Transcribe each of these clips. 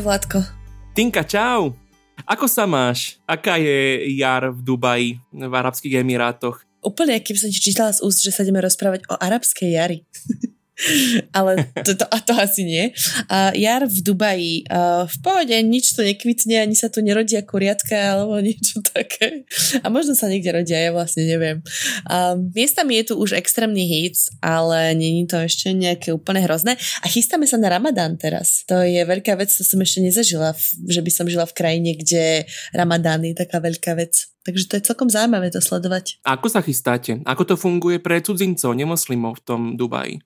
Ahoj Vládko. Tinka, čau. Ako sa máš? Aká je jar v Dubaji, v Arabských Emirátoch? Úplne, keby som ti čítala z úst, že sa ideme rozprávať o arabskej jari. ale to, to, to asi nie. A jar v Dubaji, a v pohode, nič to nekvitne, ani sa tu nerodia kuriatka alebo niečo také. A možno sa niekde rodia, ja vlastne neviem. A miestami je tu už extrémny hit, ale není to ešte nejaké úplne hrozné. A chystáme sa na Ramadán teraz. To je veľká vec, to som ešte nezažila, že by som žila v krajine, kde Ramadán je taká veľká vec. Takže to je celkom zaujímavé to sledovať. Ako sa chystáte? Ako to funguje pre cudzincov, nemoslimov v tom Dubaji?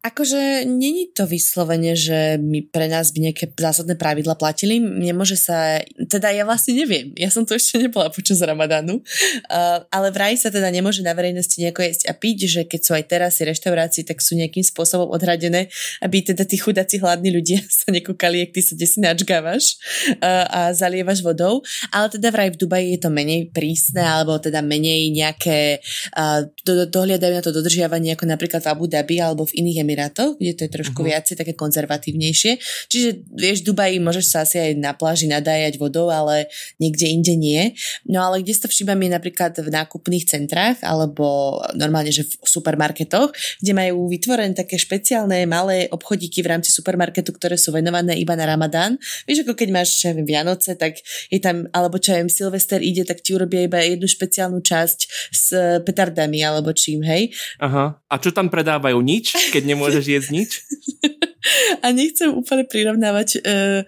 Akože není to vyslovene, že my pre nás by nejaké zásadné pravidla platili. Nemôže sa, teda ja vlastne neviem, ja som to ešte nebola počas Ramadánu, uh, ale vraj sa teda nemôže na verejnosti nejako jesť a piť, že keď sú aj teraz reštaurácii, tak sú nejakým spôsobom odhradené, aby teda tí chudáci hladní ľudia sa nekúkali, jak ty sa desi načgávaš uh, a zalievaš vodou. Ale teda vraj v Dubaji je to menej prísne, alebo teda menej nejaké uh, do, dohliadajú na to dodržiavanie ako napríklad v Abu Dhabi alebo v iných Emirátoch, kde to je trošku uh-huh. viacej také konzervatívnejšie. Čiže vieš, v Dubaji môžeš sa asi aj na pláži nadájať vodou, ale niekde inde nie. No ale kde sa všímam je napríklad v nákupných centrách alebo normálne, že v supermarketoch, kde majú vytvorené také špeciálne malé obchodíky v rámci supermarketu, ktoré sú venované iba na Ramadán. Vieš, ako keď máš čo viem, Vianoce, tak je tam, alebo čo viem, Silvester ide, tak ti urobia iba jednu špeciálnu časť s petardami alebo čím, hej? Aha. A čo tam predávajú? Nič? Keď keď nemôžeš jesť nič? A nechcem úplne prirovnávať uh,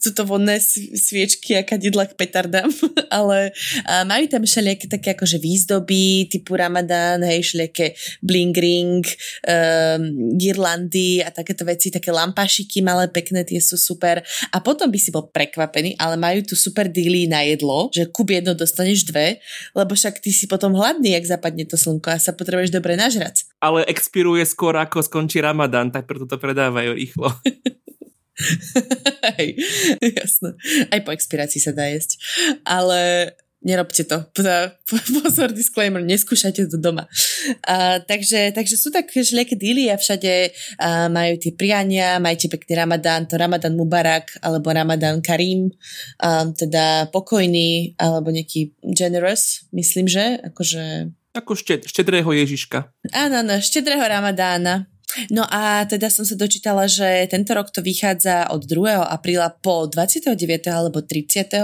túto vonné sviečky a kadidla k petardám, ale uh, majú tam všelijaké také akože výzdoby typu Ramadán, hej, všelijaké bling ring, uh, girlandy a takéto veci, také lampašiky malé, pekné, tie sú super. A potom by si bol prekvapený, ale majú tu super díly na jedlo, že kúp jedno, dostaneš dve, lebo však ty si potom hladný, ak zapadne to slnko a sa potrebuješ dobre nažrať. Ale expiruje skôr ako skončí Ramadán, tak preto to predávajú rýchlo. Hej, jasné. Aj po expirácii sa dá jesť. Ale nerobte to. Pozor, disclaimer, neskúšajte to doma. Uh, takže, takže sú tak všelijaké díly a všade uh, majú tie priania, majte pekný ramadán, to ramadán Mubarak alebo ramadán Karim, um, teda pokojný alebo nejaký generous, myslím, že akože ako štedrého Ježiška. Áno, áno, štedrého Ramadána. No a teda som sa dočítala, že tento rok to vychádza od 2. apríla po 29. alebo 30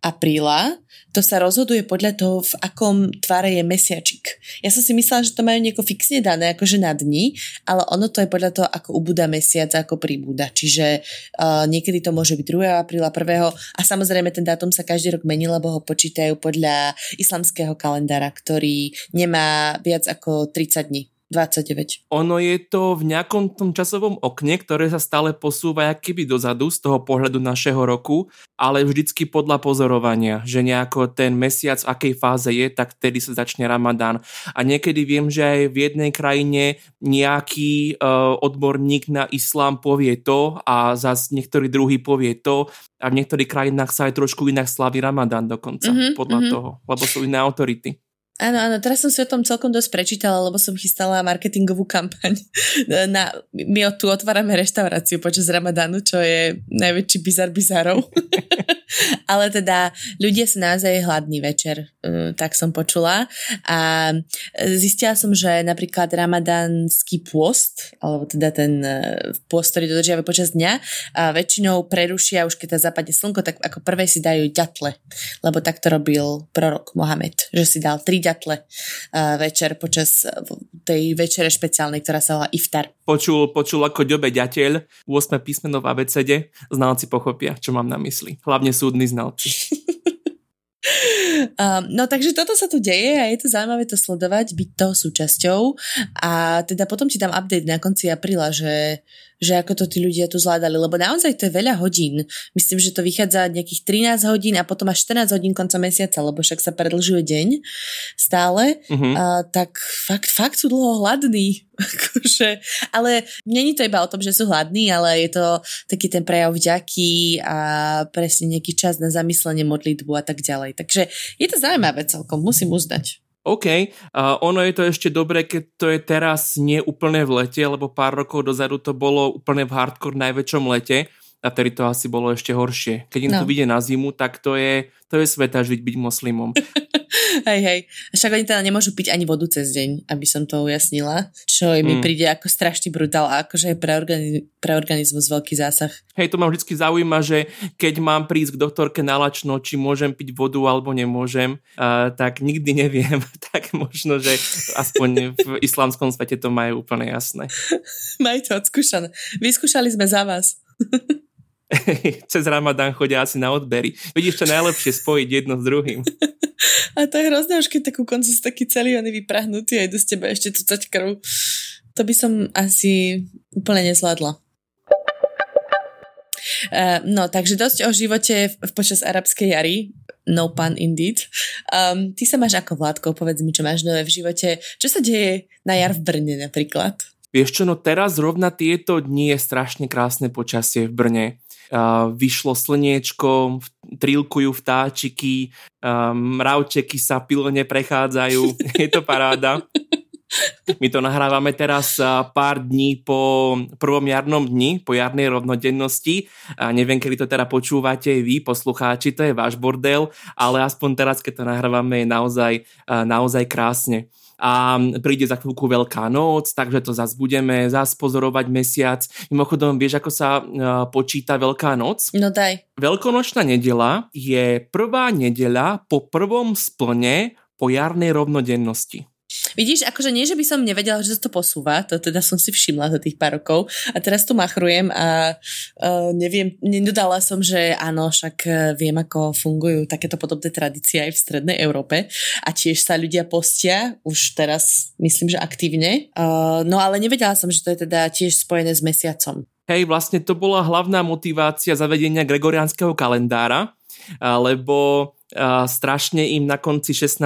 apríla, to sa rozhoduje podľa toho, v akom tvare je mesiačik. Ja som si myslela, že to majú nieko fixne dané, akože na dni, ale ono to je podľa toho, ako ubúda mesiac, ako pribúda. Čiže uh, niekedy to môže byť 2. apríla, 1. a samozrejme ten dátum sa každý rok mení, lebo ho počítajú podľa islamského kalendára, ktorý nemá viac ako 30 dní. 29. Ono je to v nejakom tom časovom okne, ktoré sa stále posúva keby dozadu z toho pohľadu našeho roku, ale vždycky podľa pozorovania, že nejako ten mesiac v akej fáze je, tak vtedy sa začne Ramadán. A niekedy viem, že aj v jednej krajine nejaký uh, odborník na islám povie to a zase niektorý druhý povie to a v niektorých krajinách sa aj trošku inak slaví Ramadán dokonca, mm-hmm, podľa mm-hmm. toho, lebo sú iné autority. Áno, áno, teraz som si o tom celkom dosť prečítala, lebo som chystala marketingovú kampaň. Na, my tu otvárame reštauráciu počas Ramadánu, čo je najväčší bizar bizarov. Ale teda ľudia sú naozaj hladný večer, uh, tak som počula. A zistila som, že napríklad ramadánsky pôst, alebo teda ten uh, pôst, ktorý dodržiavajú počas dňa, a väčšinou prerušia, už keď sa zapadne slnko, tak ako prvé si dajú ďatle, lebo tak to robil prorok Mohamed, že si dal tri ďatle uh, večer počas tej večere špeciálnej, ktorá sa volá Iftar. Počul, počul ako ďobe ďateľ, 8 písmeno v abecede, znalci pochopia, čo mám na mysli. Hlavne súdni znalci. Um, no takže toto sa tu deje a je to zaujímavé to sledovať, byť toho súčasťou a teda potom ti dám update na konci apríla, že že ako to tí ľudia tu zvládali, lebo naozaj to je veľa hodín. Myslím, že to vychádza nejakých 13 hodín a potom až 14 hodín konca mesiaca, lebo však sa predlžuje deň stále, uh-huh. a, tak fakt, fakt sú dlho hladní. Akože, ale není to iba o tom, že sú hladní, ale je to taký ten prejav vďaky a presne nejaký čas na zamyslenie modlitbu a tak ďalej. Takže je to zaujímavé celkom, musím uznať. OK, uh, ono je to ešte dobré, keď to je teraz nie úplne v lete, lebo pár rokov dozadu to bolo úplne v hardcore najväčšom lete, a vtedy to asi bolo ešte horšie. Keď im no. to vyjde na zimu, tak to je, to je sveta žiť byť moslimom. hej, hej. Však oni teda nemôžu piť ani vodu cez deň, aby som to ujasnila. Čo mi mm. príde ako strašný brutál a akože je pre, organiz- pre organizmus veľký zásah. Hej, to ma vždy zaujíma, že keď mám prísť k doktorke na lačno, či môžem piť vodu alebo nemôžem, uh, tak nikdy neviem. tak možno, že aspoň v islamskom svete to majú úplne jasné. Majú to odskúšané. Vyskúšali sme za vás. cez Ramadán chodia asi na odbery. Vidíš, čo najlepšie spojiť jedno s druhým. A to je hrozné, už keď takú koncu sú taký celý oni vyprahnutý a idú z teba ešte tucať krv. To by som asi úplne nezvládla. Uh, no, takže dosť o živote v, počas arabskej jary. No pun indeed. Um, ty sa máš ako Vládko, povedz mi, čo máš nové v živote. Čo sa deje na jar v Brne napríklad? Vieš čo, no teraz rovna tieto dni je strašne krásne počasie v Brne vyšlo slniečko, trilkujú vtáčiky, mravčeky sa pilne prechádzajú, je to paráda. My to nahrávame teraz pár dní po prvom jarnom dni, po jarnej rovnodennosti. A neviem, kedy to teda počúvate vy, poslucháči, to je váš bordel, ale aspoň teraz, keď to nahrávame, je naozaj, naozaj krásne a príde za chvíľku Veľká noc, takže to zase budeme zase pozorovať mesiac. Mimochodom, vieš, ako sa uh, počíta Veľká noc? No daj. Veľkonočná nedela je prvá nedela po prvom splne po jarnej rovnodennosti. Vidíš, akože nie, že by som nevedela, že sa to posúva, to teda som si všimla za tých pár rokov. A teraz tu machrujem a uh, neviem, nedodala som, že áno, však e, viem, ako fungujú takéto podobné tradície aj v strednej Európe. A tiež sa ľudia postia, už teraz myslím, že aktívne, uh, no ale nevedela som, že to je teda tiež spojené s mesiacom. Hej, vlastne to bola hlavná motivácia zavedenia gregoriánskeho kalendára, lebo strašne im na konci 16.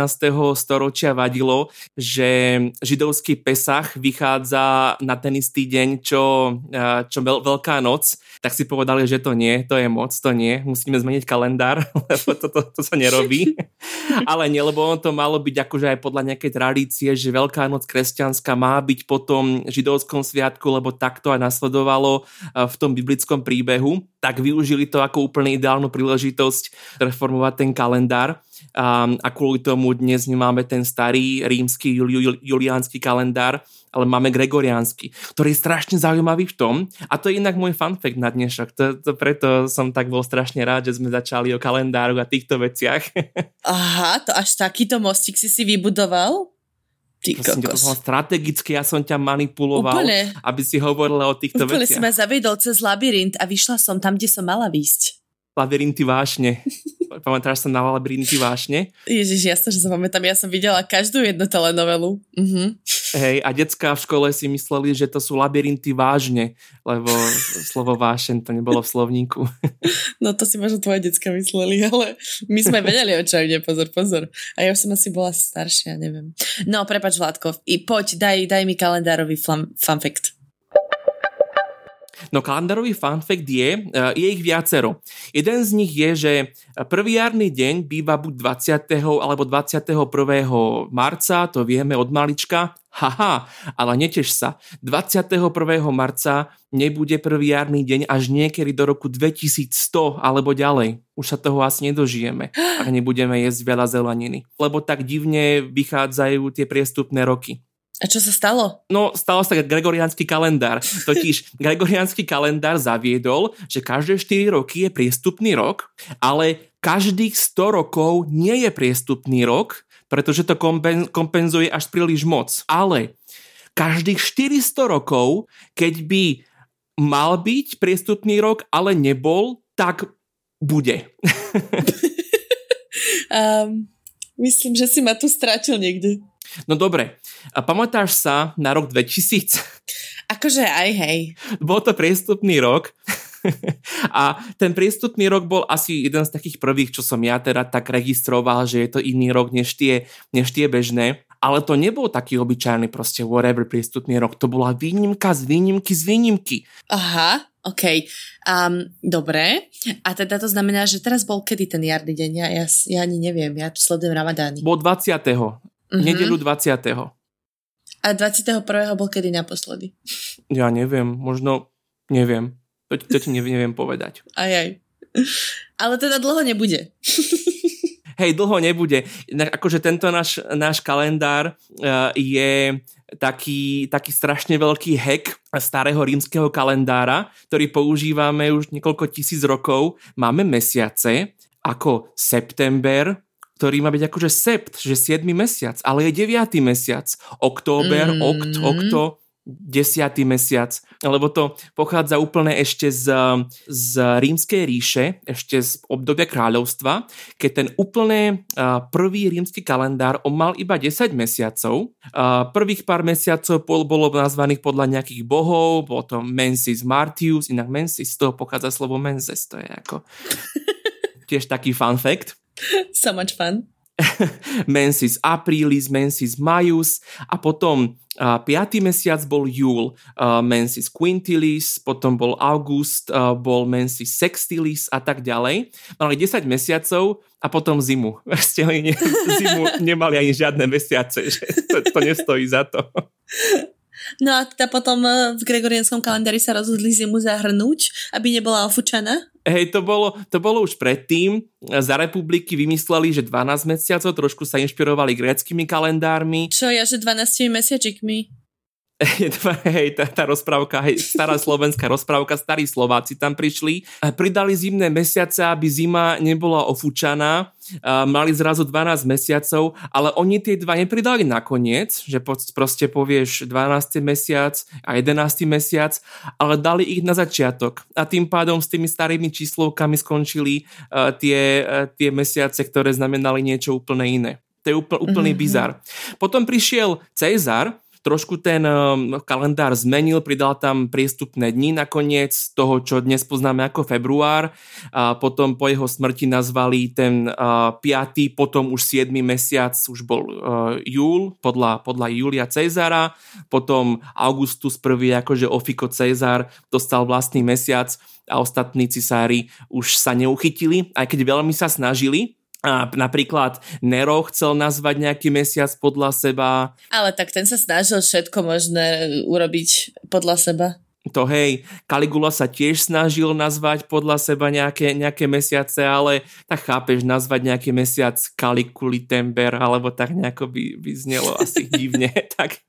storočia vadilo, že židovský Pesach vychádza na ten istý deň, čo, čo Veľká noc, tak si povedali, že to nie, to je moc, to nie, musíme zmeniť kalendár, lebo to, to, to sa nerobí. Ale nie, lebo on to malo byť akože aj podľa nejakej tradície, že Veľká noc kresťanská má byť po tom židovskom sviatku, lebo takto aj nasledovalo v tom biblickom príbehu, tak využili to ako úplne ideálnu príležitosť reformovať ten kalendár kalendár a, a kvôli tomu dnes nemáme ten starý rímsky juli, juli, juliánsky kalendár, ale máme gregoriánsky, ktorý je strašne zaujímavý v tom, a to je inak môj fun fact na dnešok, to, to preto som tak bol strašne rád, že sme začali o kalendáru a týchto veciach. Aha, to až takýto mostík si si vybudoval? Ty Prosím, to som strategicky, ja som ťa manipuloval, Úplne. aby si hovorila o týchto Úplne veciach. Úplne si ma zavedol cez labyrint a vyšla som tam, kde som mala výsť. Labyrinty vášne. Pamätáš sa na labyrinty vášne? Ježiš, jasno, že sa pamätám. Ja som videla každú jednu telenovelu. Uh-huh. Hej, a decka v škole si mysleli, že to sú labyrinty vážne, lebo slovo vášen to nebolo v slovníku. No to si možno tvoje decka mysleli, ale my sme vedeli, o čo ide, pozor, pozor. A ja som asi bola staršia, neviem. No, prepač Vládko, i poď, daj, daj mi kalendárový fun, fun fact. No kalendárový fun fact je, eh, je ich viacero. Jeden z nich je, že prvý jarný deň býva buď 20. alebo 21. marca, to vieme od malička. Haha, ale netež sa. 21. marca nebude prvý jarný deň až niekedy do roku 2100 alebo ďalej. Už sa toho asi nedožijeme, ak nebudeme jesť veľa zeleniny. Lebo tak divne vychádzajú tie priestupné roky. A čo sa stalo? No, stalo sa gregoriánsky kalendár. Totiž gregoriánsky kalendár zaviedol, že každé 4 roky je priestupný rok, ale každých 100 rokov nie je priestupný rok, pretože to kompenzuje až príliš moc. Ale každých 400 rokov, keď by mal byť priestupný rok, ale nebol, tak bude. um, myslím, že si ma tu strátil niekde. No dobre, a pamätáš sa na rok 2000? Akože aj hej. Bol to priestupný rok a ten priestupný rok bol asi jeden z takých prvých, čo som ja teda tak registroval, že je to iný rok než tie, než tie bežné. Ale to nebol taký obyčajný proste whatever priestupný rok. To bola výnimka z výnimky z výnimky. Aha, OK. Um, dobre. A teda to znamená, že teraz bol kedy ten jarný deň? Ja, ja, ja ani neviem, ja tu sledujem Ramadány. Bol 20. Mm-hmm. Nedelu 20. A 21. bol kedy naposledy? Ja neviem, možno, neviem. To, to ti neviem povedať. Aj, aj. Ale teda dlho nebude. Hej, dlho nebude. Akože tento náš, náš kalendár uh, je taký, taký strašne veľký hack starého rímskeho kalendára, ktorý používame už niekoľko tisíc rokov. Máme mesiace ako september, ktorý má byť akože sept, že 7 mesiac, ale je 9 mesiac. Október, mm. okt, okto, desiatý mesiac, lebo to pochádza úplne ešte z, z rímskej ríše, ešte z obdobia kráľovstva, keď ten úplne prvý rímsky kalendár on mal iba 10 mesiacov. Prvých pár mesiacov bol, bolo nazvaných podľa nejakých bohov, bol to Mensis Martius, inak Mensis, z toho pochádza slovo Menses, to je ako tiež taký fun fact. So much fun. mensis aprilis, mensis majus a potom uh, 5. mesiac bol júl, uh, mensis quintilis, potom bol august, uh, bol mensis sextilis a tak ďalej. Mali 10 mesiacov a potom zimu. Ste ne, zimu nemali ani žiadne mesiace, že to, to nestojí za to. No a teda potom v gregorianskom kalendári sa rozhodli zimu zahrnúť, aby nebola ofučaná? Hej, to bolo, to bolo už predtým. Za republiky vymysleli, že 12 mesiacov, trošku sa inšpirovali gréckými kalendármi. Čo ja, že 12 mesiačikmi? hej, tá, tá rozprávka, hej, stará slovenská rozprávka, starí Slováci tam prišli. Pridali zimné mesiace, aby zima nebola ofúčaná. Mali zrazu 12 mesiacov, ale oni tie dva nepridali nakoniec, že proste povieš 12. mesiac a 11. mesiac, ale dali ich na začiatok. A tým pádom s tými starými číslovkami skončili uh, tie, uh, tie mesiace, ktoré znamenali niečo úplne iné. To je úpl, úplný mm-hmm. bizar. Potom prišiel Cezar, trošku ten um, kalendár zmenil, pridal tam priestupné dni nakoniec toho, čo dnes poznáme ako február. A potom po jeho smrti nazvali ten uh, 5. potom už 7. mesiac už bol uh, júl podľa, podľa Julia Cezara. Potom Augustus prvý akože Ofiko Cezar dostal vlastný mesiac a ostatní cisári už sa neuchytili, aj keď veľmi sa snažili, a napríklad Nero chcel nazvať nejaký mesiac podľa seba. Ale tak ten sa snažil všetko možné urobiť podľa seba. To hej, Caligula sa tiež snažil nazvať podľa seba nejaké, nejaké mesiace, ale tak chápeš, nazvať nejaký mesiac Tember, alebo tak nejako by, by znelo asi divne, tak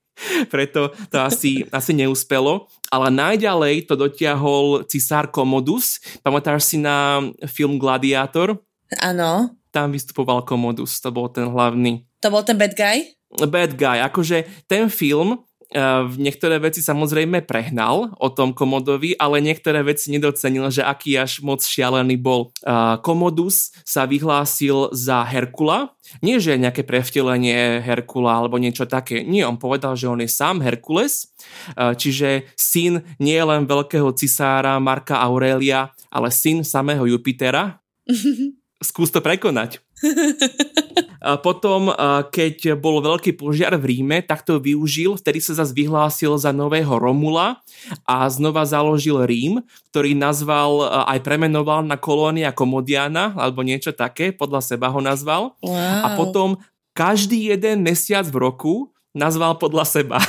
preto to asi, asi neúspelo. Ale najďalej to dotiahol cisár Commodus. Pamätáš si na film Gladiátor? Áno tam vystupoval Commodus, to bol ten hlavný. To bol ten bad guy? Bad guy, akože ten film uh, niektoré veci samozrejme prehnal o tom Komodovi, ale niektoré veci nedocenil, že aký až moc šialený bol. Uh, Komodus sa vyhlásil za Herkula, nie že nejaké prevtelenie Herkula alebo niečo také. Nie, on povedal, že on je sám Herkules, uh, čiže syn nie len veľkého cisára Marka Aurelia, ale syn samého Jupitera. skús to prekonať. A potom, keď bol veľký požiar v Ríme, tak to využil, vtedy sa zase vyhlásil za nového Romula a znova založil Rím, ktorý nazval, aj premenoval na kolónia Komodiana, alebo niečo také, podľa seba ho nazval. Wow. A potom každý jeden mesiac v roku nazval podľa seba.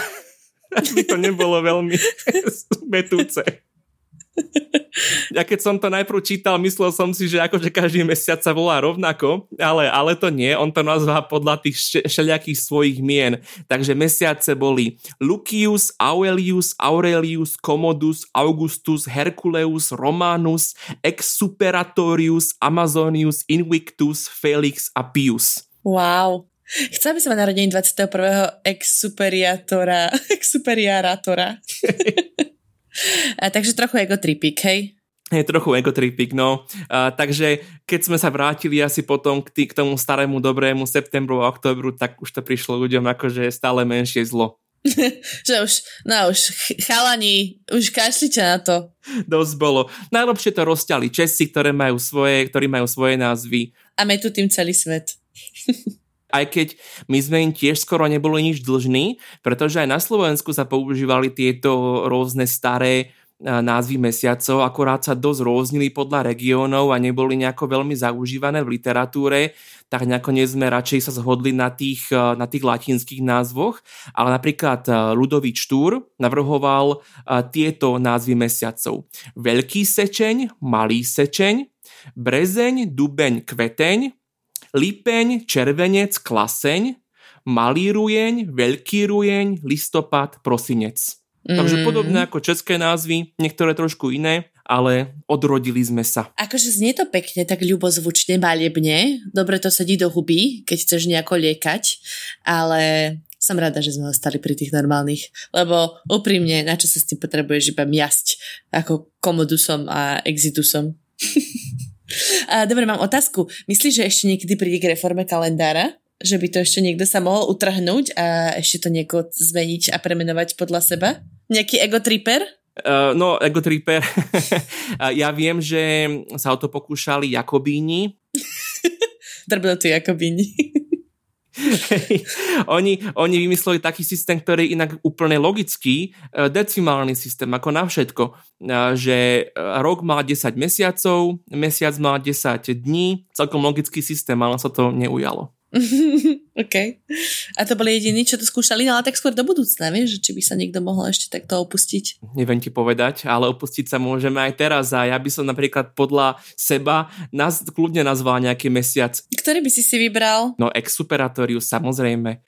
Aby to nebolo veľmi metúce. Ja keď som to najprv čítal, myslel som si, že akože každý mesiac sa volá rovnako, ale, ale to nie, on to nazvá podľa tých všelijakých svojich mien. Takže mesiace boli Lucius, Aurelius, Aurelius, Commodus, Augustus, Herculeus, Romanus, Exuperatorius, Amazonius, Invictus, Felix a Pius. Wow. Chcela by som mať narodení 21. exuperiátora, exuperiátora. A, takže trochu egotripik, hej? Je trochu egotripik, no. A, takže keď sme sa vrátili asi potom k, tý, k tomu starému dobrému septembru a oktobru, tak už to prišlo ľuďom že je stále menšie zlo. že už, no už chalani, už kašlite na to. Dosť bolo. Najlepšie to rozťali Česi, ktoré majú svoje, ktorí majú svoje názvy. A my tu tým celý svet. aj keď my sme im tiež skoro neboli nič dlžní, pretože aj na Slovensku sa používali tieto rôzne staré názvy mesiacov, akorát sa dosť rôznili podľa regiónov a neboli nejako veľmi zaužívané v literatúre, tak nakoniec sme radšej sa zhodli na tých, na tých latinských názvoch, ale napríklad Ludový Štúr navrhoval tieto názvy mesiacov. Veľký sečeň, malý sečeň, brezeň, dubeň, kveteň, lipeň, červenec, klaseň, malý rujeň, veľký rujeň, listopad, prosinec. Mm. Takže podobné ako české názvy, niektoré trošku iné, ale odrodili sme sa. Akože znie to pekne, tak ľubozvučne, malebne. Dobre to sedí do huby, keď chceš nejako liekať, ale som rada, že sme ostali pri tých normálnych, lebo úprimne, na čo sa s tým potrebuješ iba miasť, ako komodusom a exitusom. Dobre, mám otázku. Myslíš, že ešte niekedy príde k reforme kalendára? že by to ešte niekto sa mohol utrhnúť a ešte to nieko zmeniť a premenovať podľa seba? Nejaký ego tripper? Uh, no, ego tripper. ja viem, že sa o to pokúšali Jakobíni. Drbnutí Jakobíni. Oni, oni vymysleli taký systém, ktorý je inak úplne logický, e, decimálny systém, ako na všetko. E, že rok má 10 mesiacov, mesiac má 10 dní, celkom logický systém, ale sa to neujalo. OK. A to boli jediní, čo to skúšali, no ale tak skôr do budúcna, vieš, že či by sa niekto mohol ešte takto opustiť. Neviem ti povedať, ale opustiť sa môžeme aj teraz a ja by som napríklad podľa seba nás kľudne nazval nejaký mesiac. Ktorý by si si vybral? No Exuperatorius, samozrejme.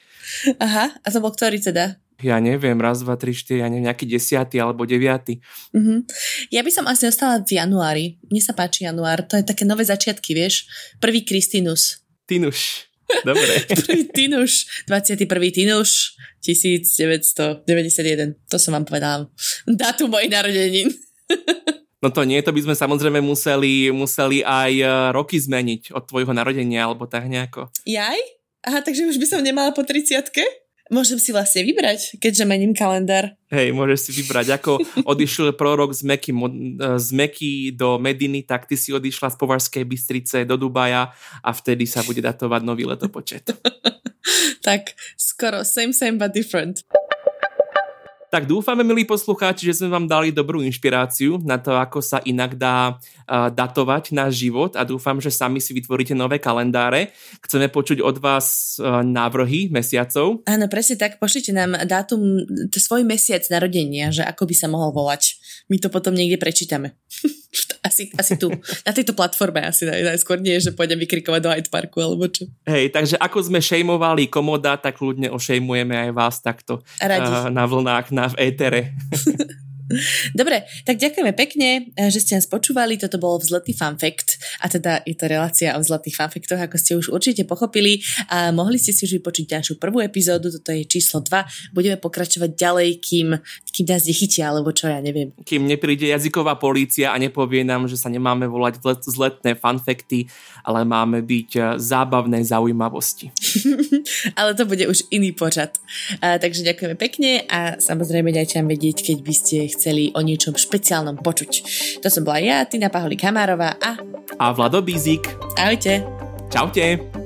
Aha, a to bol ktorý teda? ja neviem, raz, dva, tri, štyri, ja neviem, nejaký desiatý alebo deviatý. Uh-huh. Ja by som asi ostala v januári. Mne sa páči január, to je také nové začiatky, vieš. Prvý Kristinus. Tinuš. Dobre. Prvý Tinuš, 21. Tinuš 1991. To som vám povedala. Dátum mojich narodenín. No to nie, to by sme samozrejme museli, museli aj e, roky zmeniť od tvojho narodenia, alebo tak nejako. Jaj? Aha, takže už by som nemala po 30 Môžem si vlastne vybrať, keďže mením kalendár. Hej, môžeš si vybrať. Ako odišiel prorok z Meky, z Meky do Mediny, tak ty si odišla z Považskej Bystrice do Dubaja a vtedy sa bude datovať nový letopočet. tak skoro same, same, but different. Tak dúfame, milí poslucháči, že sme vám dali dobrú inšpiráciu na to, ako sa inak dá uh, datovať náš život a dúfam, že sami si vytvoríte nové kalendáre. Chceme počuť od vás uh, návrhy mesiacov. Áno, presne tak. Pošlite nám dátum, svoj mesiac narodenia, že ako by sa mohol volať. My to potom niekde prečítame. asi, asi tu, na tejto platforme asi naj, najskôr nie, že pôjdem vykrikovať do Hyde Parku alebo čo. Hej, takže ako sme šejmovali komoda, tak ľudne ošejmujeme aj vás takto Uh, na vlnách, na v étere. Dobre, tak ďakujeme pekne, eh, že ste nás počúvali. Toto bol vzletý fun fact a teda je to relácia o vzletých fun factoch, ako ste už určite pochopili. A mohli ste si už vypočiť našu prvú epizódu, toto je číslo 2. Budeme pokračovať ďalej, kým, kým nás nechytia, alebo čo ja neviem. Kým nepríde jazyková polícia a nepovie nám, že sa nemáme volať vzletné fun facty, ale máme byť eh, zábavné zaujímavosti. ale to bude už iný pořad. A, takže ďakujeme pekne a samozrejme dajte nám vedieť, keď by ste chceli o niečom špeciálnom počuť. To som bola ja, Tina Paholík Hamárová a... A Vlado Bízik. Ahojte. Čaute.